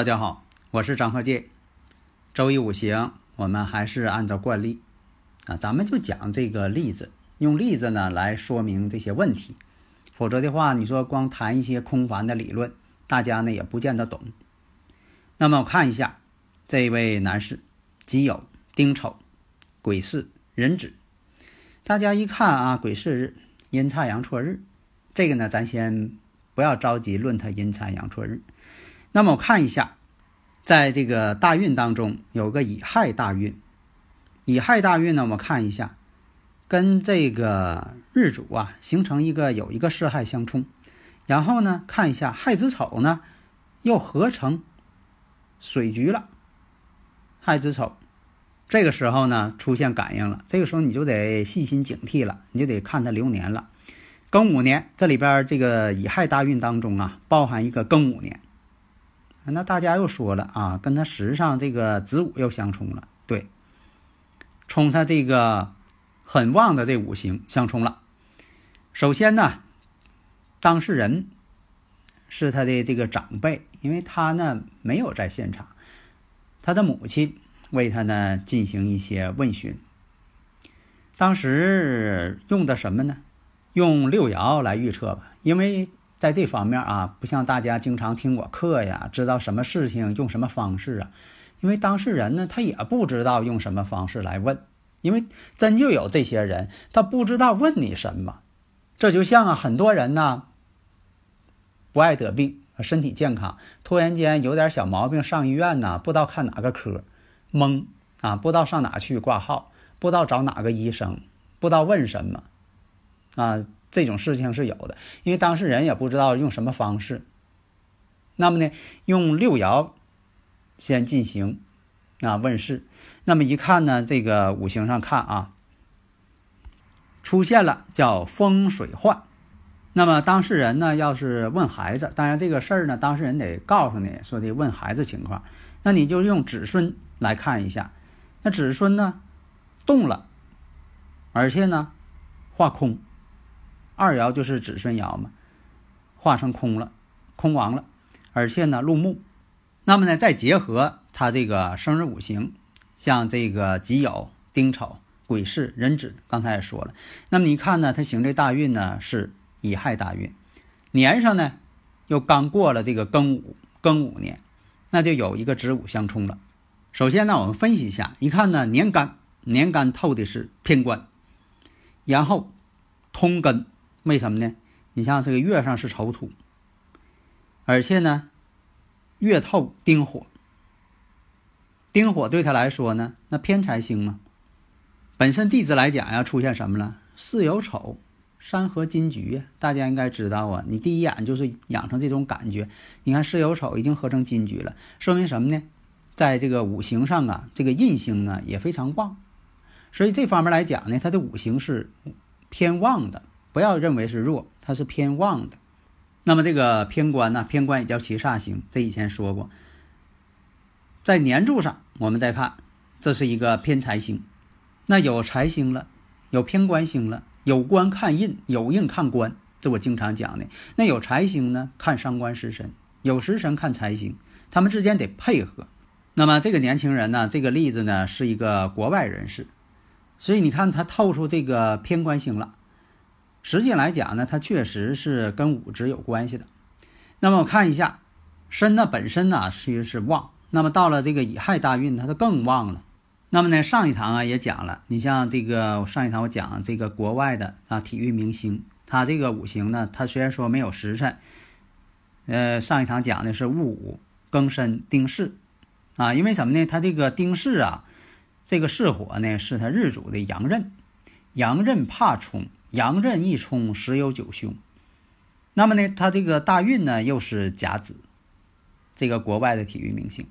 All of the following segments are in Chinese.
大家好，我是张鹤介。周易五行，我们还是按照惯例啊，咱们就讲这个例子，用例子呢来说明这些问题。否则的话，你说光谈一些空泛的理论，大家呢也不见得懂。那么我看一下这位男士，己酉、丁丑、癸巳、壬子。大家一看啊，癸巳日阴差阳错日，这个呢，咱先不要着急论他阴差阳错日。那么我看一下，在这个大运当中有个乙亥大运，乙亥大运呢，我们看一下，跟这个日主啊形成一个有一个四害相冲，然后呢看一下亥子丑呢又合成水局了，亥子丑，这个时候呢出现感应了，这个时候你就得细心警惕了，你就得看它流年了。庚午年这里边这个乙亥大运当中啊，包含一个庚午年。那大家又说了啊，跟他时上这个子午又相冲了，对，冲他这个很旺的这五行相冲了。首先呢，当事人是他的这个长辈，因为他呢没有在现场，他的母亲为他呢进行一些问询。当时用的什么呢？用六爻来预测吧，因为。在这方面啊，不像大家经常听我课呀，知道什么事情用什么方式啊？因为当事人呢，他也不知道用什么方式来问，因为真就有这些人，他不知道问你什么。这就像啊，很多人呢不爱得病，身体健康，突然间有点小毛病，上医院呢，不知道看哪个科，懵啊，不知道上哪去挂号，不知道找哪个医生，不知道问什么啊。这种事情是有的，因为当事人也不知道用什么方式。那么呢，用六爻先进行啊问世。那么一看呢，这个五行上看啊，出现了叫风水患。那么当事人呢，要是问孩子，当然这个事儿呢，当事人得告诉你说的问孩子情况。那你就用子孙来看一下，那子孙呢动了，而且呢化空。二爻就是子孙爻嘛，化成空了，空亡了，而且呢入木。那么呢，再结合他这个生日五行，像这个己酉、丁丑、癸巳、壬子，刚才也说了。那么你看呢，他行这大运呢是乙亥大运，年上呢又刚过了这个庚午，庚午年，那就有一个子午相冲了。首先呢，我们分析一下，一看呢年干，年干透的是偏官，然后通根。为什么呢？你像这个月上是丑土，而且呢，月透丁火，丁火对他来说呢，那偏财星嘛。本身地支来讲呀，出现什么了？巳酉丑，山河金局呀。大家应该知道啊，你第一眼就是养成这种感觉。你看巳酉丑已经合成金局了，说明什么呢？在这个五行上啊，这个印星啊也非常旺，所以这方面来讲呢，它的五行是偏旺的。不要认为是弱，它是偏旺的。那么这个偏官呢？偏官也叫七煞星，这以前说过。在年柱上，我们再看，这是一个偏财星。那有财星了，有偏官星了，有官看印，有印看官，这我经常讲的。那有财星呢，看伤官食神；有食神看财星，他们之间得配合。那么这个年轻人呢，这个例子呢，是一个国外人士，所以你看他透出这个偏官星了。实际来讲呢，它确实是跟五职有关系的。那么我看一下，身呢本身呢其实是旺，那么到了这个乙亥大运，它就更旺了。那么呢，上一堂啊也讲了，你像这个上一堂我讲这个国外的啊体育明星，他这个五行呢，他虽然说没有时辰，呃，上一堂讲的是戊午庚申丁巳啊，因为什么呢？他这个丁巳啊，这个巳火呢是他日主的阳刃，阳刃怕冲，阳刃一冲十有九凶。那么呢，他这个大运呢又是甲子，这个国外的体育明星，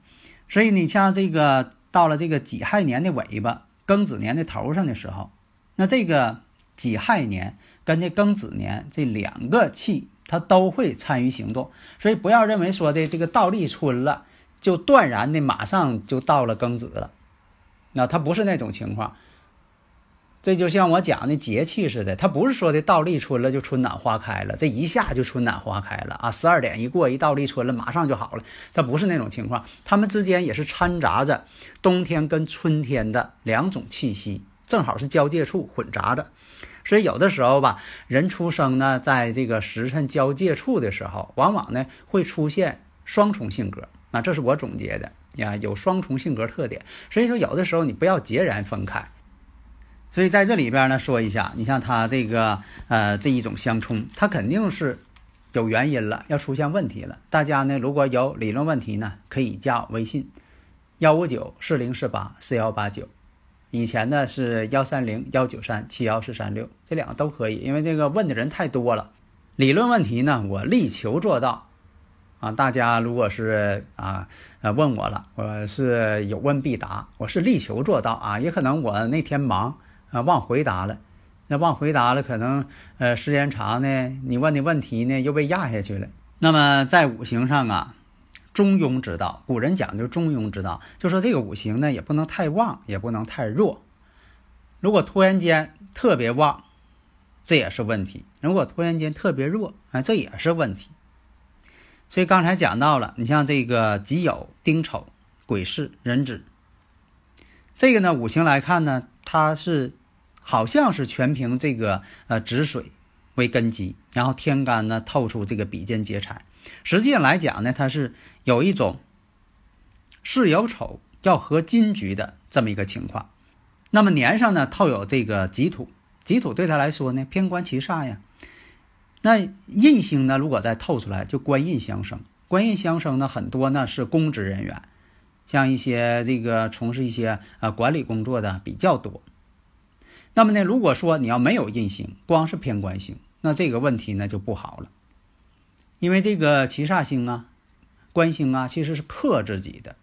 所以你像这个到了这个己亥年的尾巴，庚子年的头上的时候，那这个己亥年跟这庚子年这两个气，它都会参与行动，所以不要认为说的这个到立春了，就断然的马上就到了庚子了，那它不是那种情况。这就像我讲的节气似的，它不是说的到立春了就春暖花开了，这一下就春暖花开了啊！十二点一过，一到立春了，马上就好了。它不是那种情况，它们之间也是掺杂着冬天跟春天的两种气息，正好是交界处混杂着。所以有的时候吧，人出生呢，在这个时辰交界处的时候，往往呢会出现双重性格啊，这是我总结的呀，有双重性格特点。所以说，有的时候你不要截然分开。所以在这里边呢，说一下，你像他这个呃这一种相冲，它肯定是有原因了，要出现问题了。大家呢如果有理论问题呢，可以加微信幺五九四零四八四幺八九，以前呢是幺三零幺九三七幺四三六，这两个都可以，因为这个问的人太多了。理论问题呢，我力求做到啊。大家如果是啊呃问我了，我是有问必答，我是力求做到啊。也可能我那天忙。啊，忘回答了，那忘回答了，可能呃时间长呢，你问的问题呢又被压下去了。那么在五行上啊，中庸之道，古人讲究中庸之道，就说这个五行呢也不能太旺，也不能太弱。如果突然间特别旺，这也是问题；如果突然间特别弱，啊，这也是问题。所以刚才讲到了，你像这个己酉、丁丑、癸巳、壬子，这个呢五行来看呢，它是。好像是全凭这个呃止水为根基，然后天干呢透出这个比肩劫财。实际上来讲呢，它是有一种是有丑要合金局的这么一个情况。那么年上呢透有这个己土，己土对他来说呢偏官七煞呀。那印星呢如果再透出来，就官印相生。官印相生呢很多呢是公职人员，像一些这个从事一些呃管理工作的比较多。那么呢，如果说你要没有印星，光是偏官星，那这个问题呢就不好了。因为这个七煞星啊、官星啊，其实是克自己的。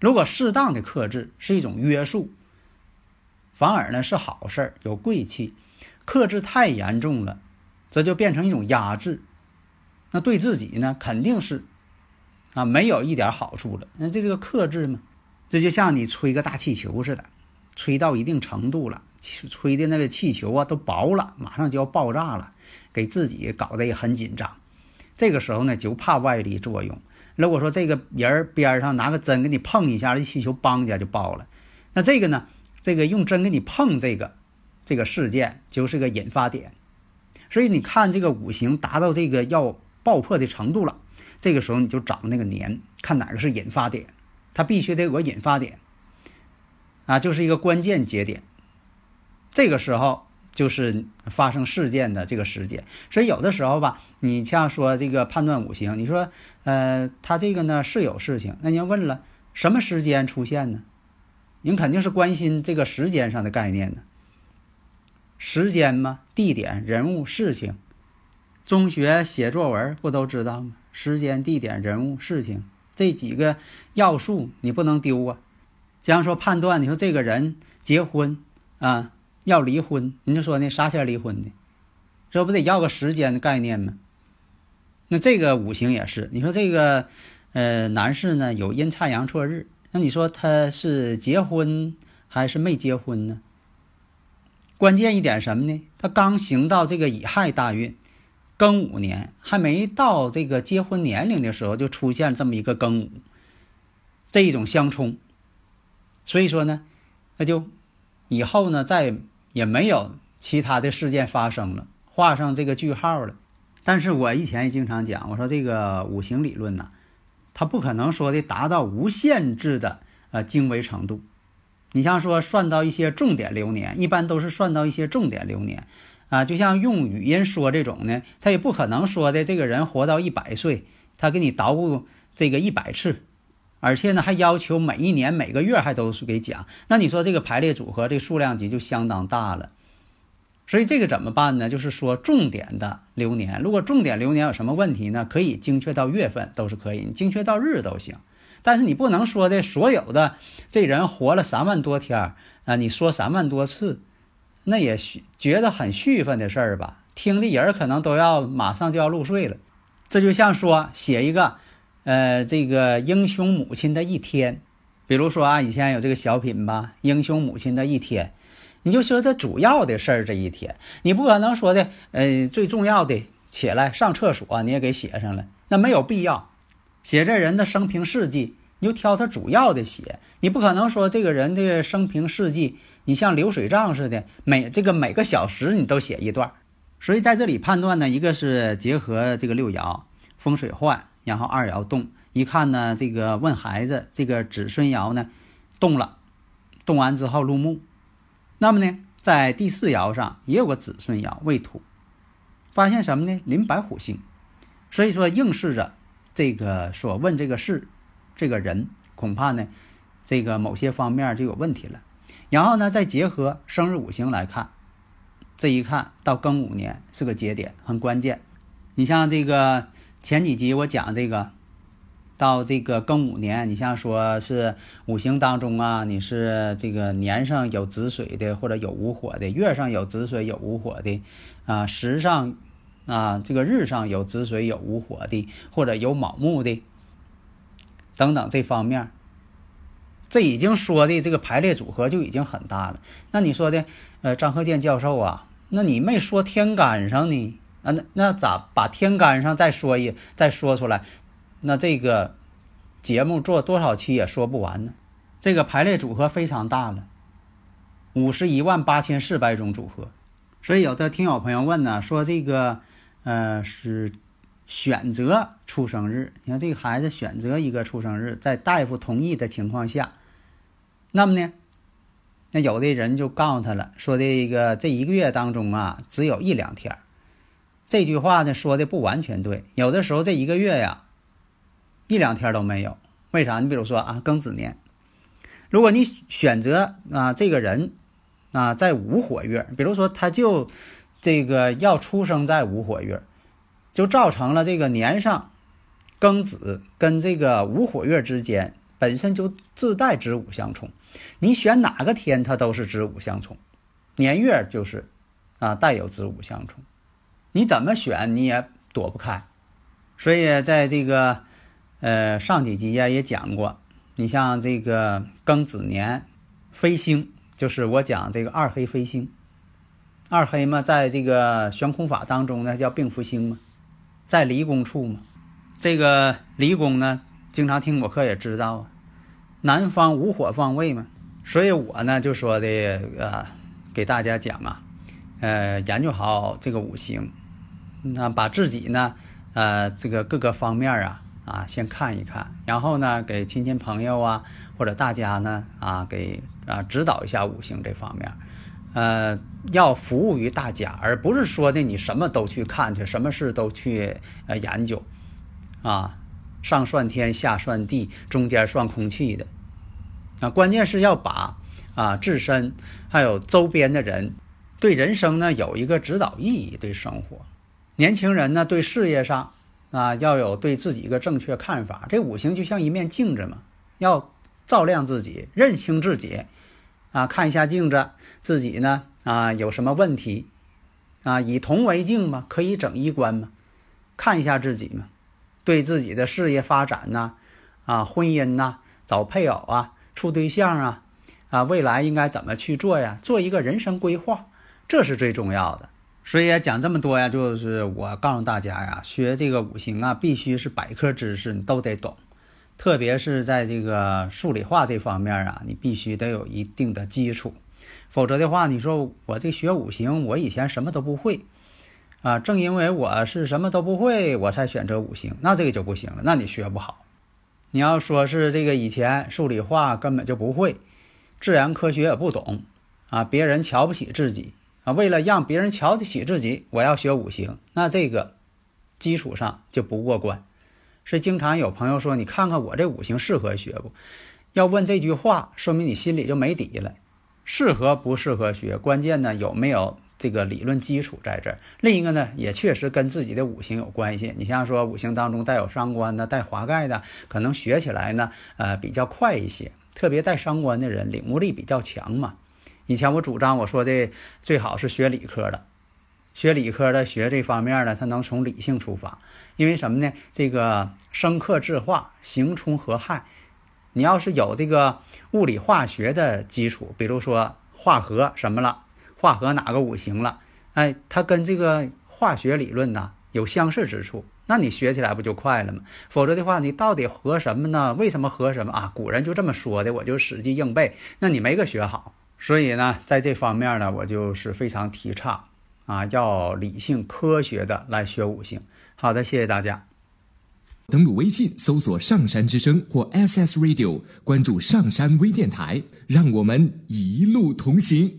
如果适当的克制是一种约束，反而呢是好事儿，有贵气。克制太严重了，这就变成一种压制，那对自己呢肯定是啊没有一点好处了。那这个克制嘛，这就像你吹个大气球似的，吹到一定程度了。吹的那个气球啊，都薄了，马上就要爆炸了，给自己搞得也很紧张。这个时候呢，就怕外力作用。如果说这个人边上拿个针给你碰一下，这气球邦一下就爆了。那这个呢，这个用针给你碰这个这个事件就是个引发点。所以你看这个五行达到这个要爆破的程度了，这个时候你就找那个年，看哪个是引发点，它必须得有个引发点啊，就是一个关键节点。这个时候就是发生事件的这个时间，所以有的时候吧，你像说这个判断五行，你说，呃，他这个呢是有事情，那你要问了，什么时间出现呢？您肯定是关心这个时间上的概念呢。时间嘛，地点、人物、事情，中学写作文不都知道吗？时间、地点、人物、事情这几个要素你不能丢啊。假如说判断，你说这个人结婚啊。要离婚，人家说呢，啥前离婚的？这不得要个时间的概念吗？那这个五行也是，你说这个，呃，男士呢有阴差阳错日，那你说他是结婚还是没结婚呢？关键一点什么呢？他刚行到这个乙亥大运，庚午年还没到这个结婚年龄的时候，就出现这么一个庚午，这一种相冲，所以说呢，那就以后呢再。也没有其他的事件发生了，画上这个句号了。但是我以前也经常讲，我说这个五行理论呢，它不可能说的达到无限制的呃精微程度。你像说算到一些重点流年，一般都是算到一些重点流年啊。就像用语音说这种呢，他也不可能说的这个人活到一百岁，他给你捣鼓这个一百次。而且呢还要求每一年每个月还都是给讲。那你说这个排列组合这数量级就相当大了。所以这个怎么办呢？就是说重点的流年，如果重点流年有什么问题呢？可以精确到月份都是可以，你精确到日都行。但是你不能说的所有的这人活了三万多天啊，你说三万多次，那也觉得很续分的事儿吧？听的人可能都要马上就要入睡了。这就像说写一个，呃，这个英雄母亲的一天，比如说啊，以前有这个小品吧，《英雄母亲的一天》。你就说他主要的事儿这一天，你不可能说的，呃，最重要的起来上厕所你也给写上了，那没有必要。写这人的生平事迹，你就挑他主要的写，你不可能说这个人的生平事迹，你像流水账似的，每这个每个小时你都写一段。所以在这里判断呢，一个是结合这个六爻风水换，然后二爻动，一看呢，这个问孩子，这个子孙爻呢动了，动完之后入木。那么呢，在第四爻上也有个子孙爻未土，发现什么呢？临白虎星，所以说应试着这个所问这个事，这个人恐怕呢，这个某些方面就有问题了。然后呢，再结合生日五行来看，这一看到庚午年是个节点，很关键。你像这个前几集我讲这个。到这个庚午年，你像说是五行当中啊，你是这个年上有子水的，或者有午火的；月上有子水有午火的，啊，时上啊，这个日上有子水有午火的，或者有卯木的，等等这方面，这已经说的这个排列组合就已经很大了。那你说的，呃，张鹤健教授啊，那你没说天干上呢？啊，那那咋把天干上再说一再说出来？那这个节目做多少期也说不完呢？这个排列组合非常大了，五十一万八千四百种组合。所以有的听友朋友问呢，说这个呃是选择出生日，你看这个孩子选择一个出生日，在大夫同意的情况下，那么呢，那有的人就告诉他了，说这个这一个月当中啊，只有一两天。这句话呢说的不完全对，有的时候这一个月呀。一两天都没有，为啥？你比如说啊，庚子年，如果你选择啊这个人啊在午火月，比如说他就这个要出生在午火月，就造成了这个年上庚子跟这个午火月之间本身就自带子午相冲，你选哪个天它都是子午相冲，年月就是啊带有子午相冲，你怎么选你也躲不开，所以在这个。呃，上几集呀也讲过，你像这个庚子年飞星，就是我讲这个二黑飞星，二黑嘛，在这个悬空法当中呢叫病符星嘛，在离宫处嘛，这个离宫呢，经常听我课也知道啊，南方无火方位嘛，所以我呢就说的呃，给大家讲啊，呃，研究好这个五行，那把自己呢，呃，这个各个方面啊。啊，先看一看，然后呢，给亲戚朋友啊，或者大家呢，啊，给啊指导一下五行这方面，呃，要服务于大家，而不是说的你什么都去看去，什么事都去呃研究，啊，上算天，下算地，中间算空气的，啊，关键是要把啊自身还有周边的人对人生呢有一个指导意义，对生活，年轻人呢对事业上。啊，要有对自己一个正确看法。这五行就像一面镜子嘛，要照亮自己，认清自己。啊，看一下镜子，自己呢啊有什么问题？啊，以铜为镜嘛，可以整衣冠嘛。看一下自己嘛，对自己的事业发展呐，啊，婚姻呐，找配偶啊，处对象啊，啊，未来应该怎么去做呀？做一个人生规划，这是最重要的。所以讲这么多呀，就是我告诉大家呀，学这个五行啊，必须是百科知识，你都得懂，特别是在这个数理化这方面啊，你必须得有一定的基础，否则的话，你说我这学五行，我以前什么都不会啊，正因为我是什么都不会，我才选择五行，那这个就不行了，那你学不好。你要说是这个以前数理化根本就不会，自然科学也不懂啊，别人瞧不起自己。啊，为了让别人瞧得起自己，我要学五行，那这个基础上就不过关。是经常有朋友说：“你看看我这五行适合学不？”要问这句话，说明你心里就没底了。适合不适合学，关键呢有没有这个理论基础在这儿？另一个呢，也确实跟自己的五行有关系。你像说五行当中带有伤官的、带华盖的，可能学起来呢，呃，比较快一些。特别带伤官的人，领悟力比较强嘛。以前我主张我说的最好是学理科的，学理科的学这方面呢，他能从理性出发。因为什么呢？这个生克制化，行冲合害。你要是有这个物理化学的基础，比如说化合什么了，化合哪个五行了，哎，它跟这个化学理论呢有相似之处，那你学起来不就快了吗？否则的话，你到底合什么呢？为什么合什么啊？古人就这么说的，我就死记硬背，那你没个学好。所以呢，在这方面呢，我就是非常提倡啊，要理性科学的来学五行。好的，谢谢大家。登录微信搜索“上山之声”或 SS Radio，关注上山微电台，让我们一路同行。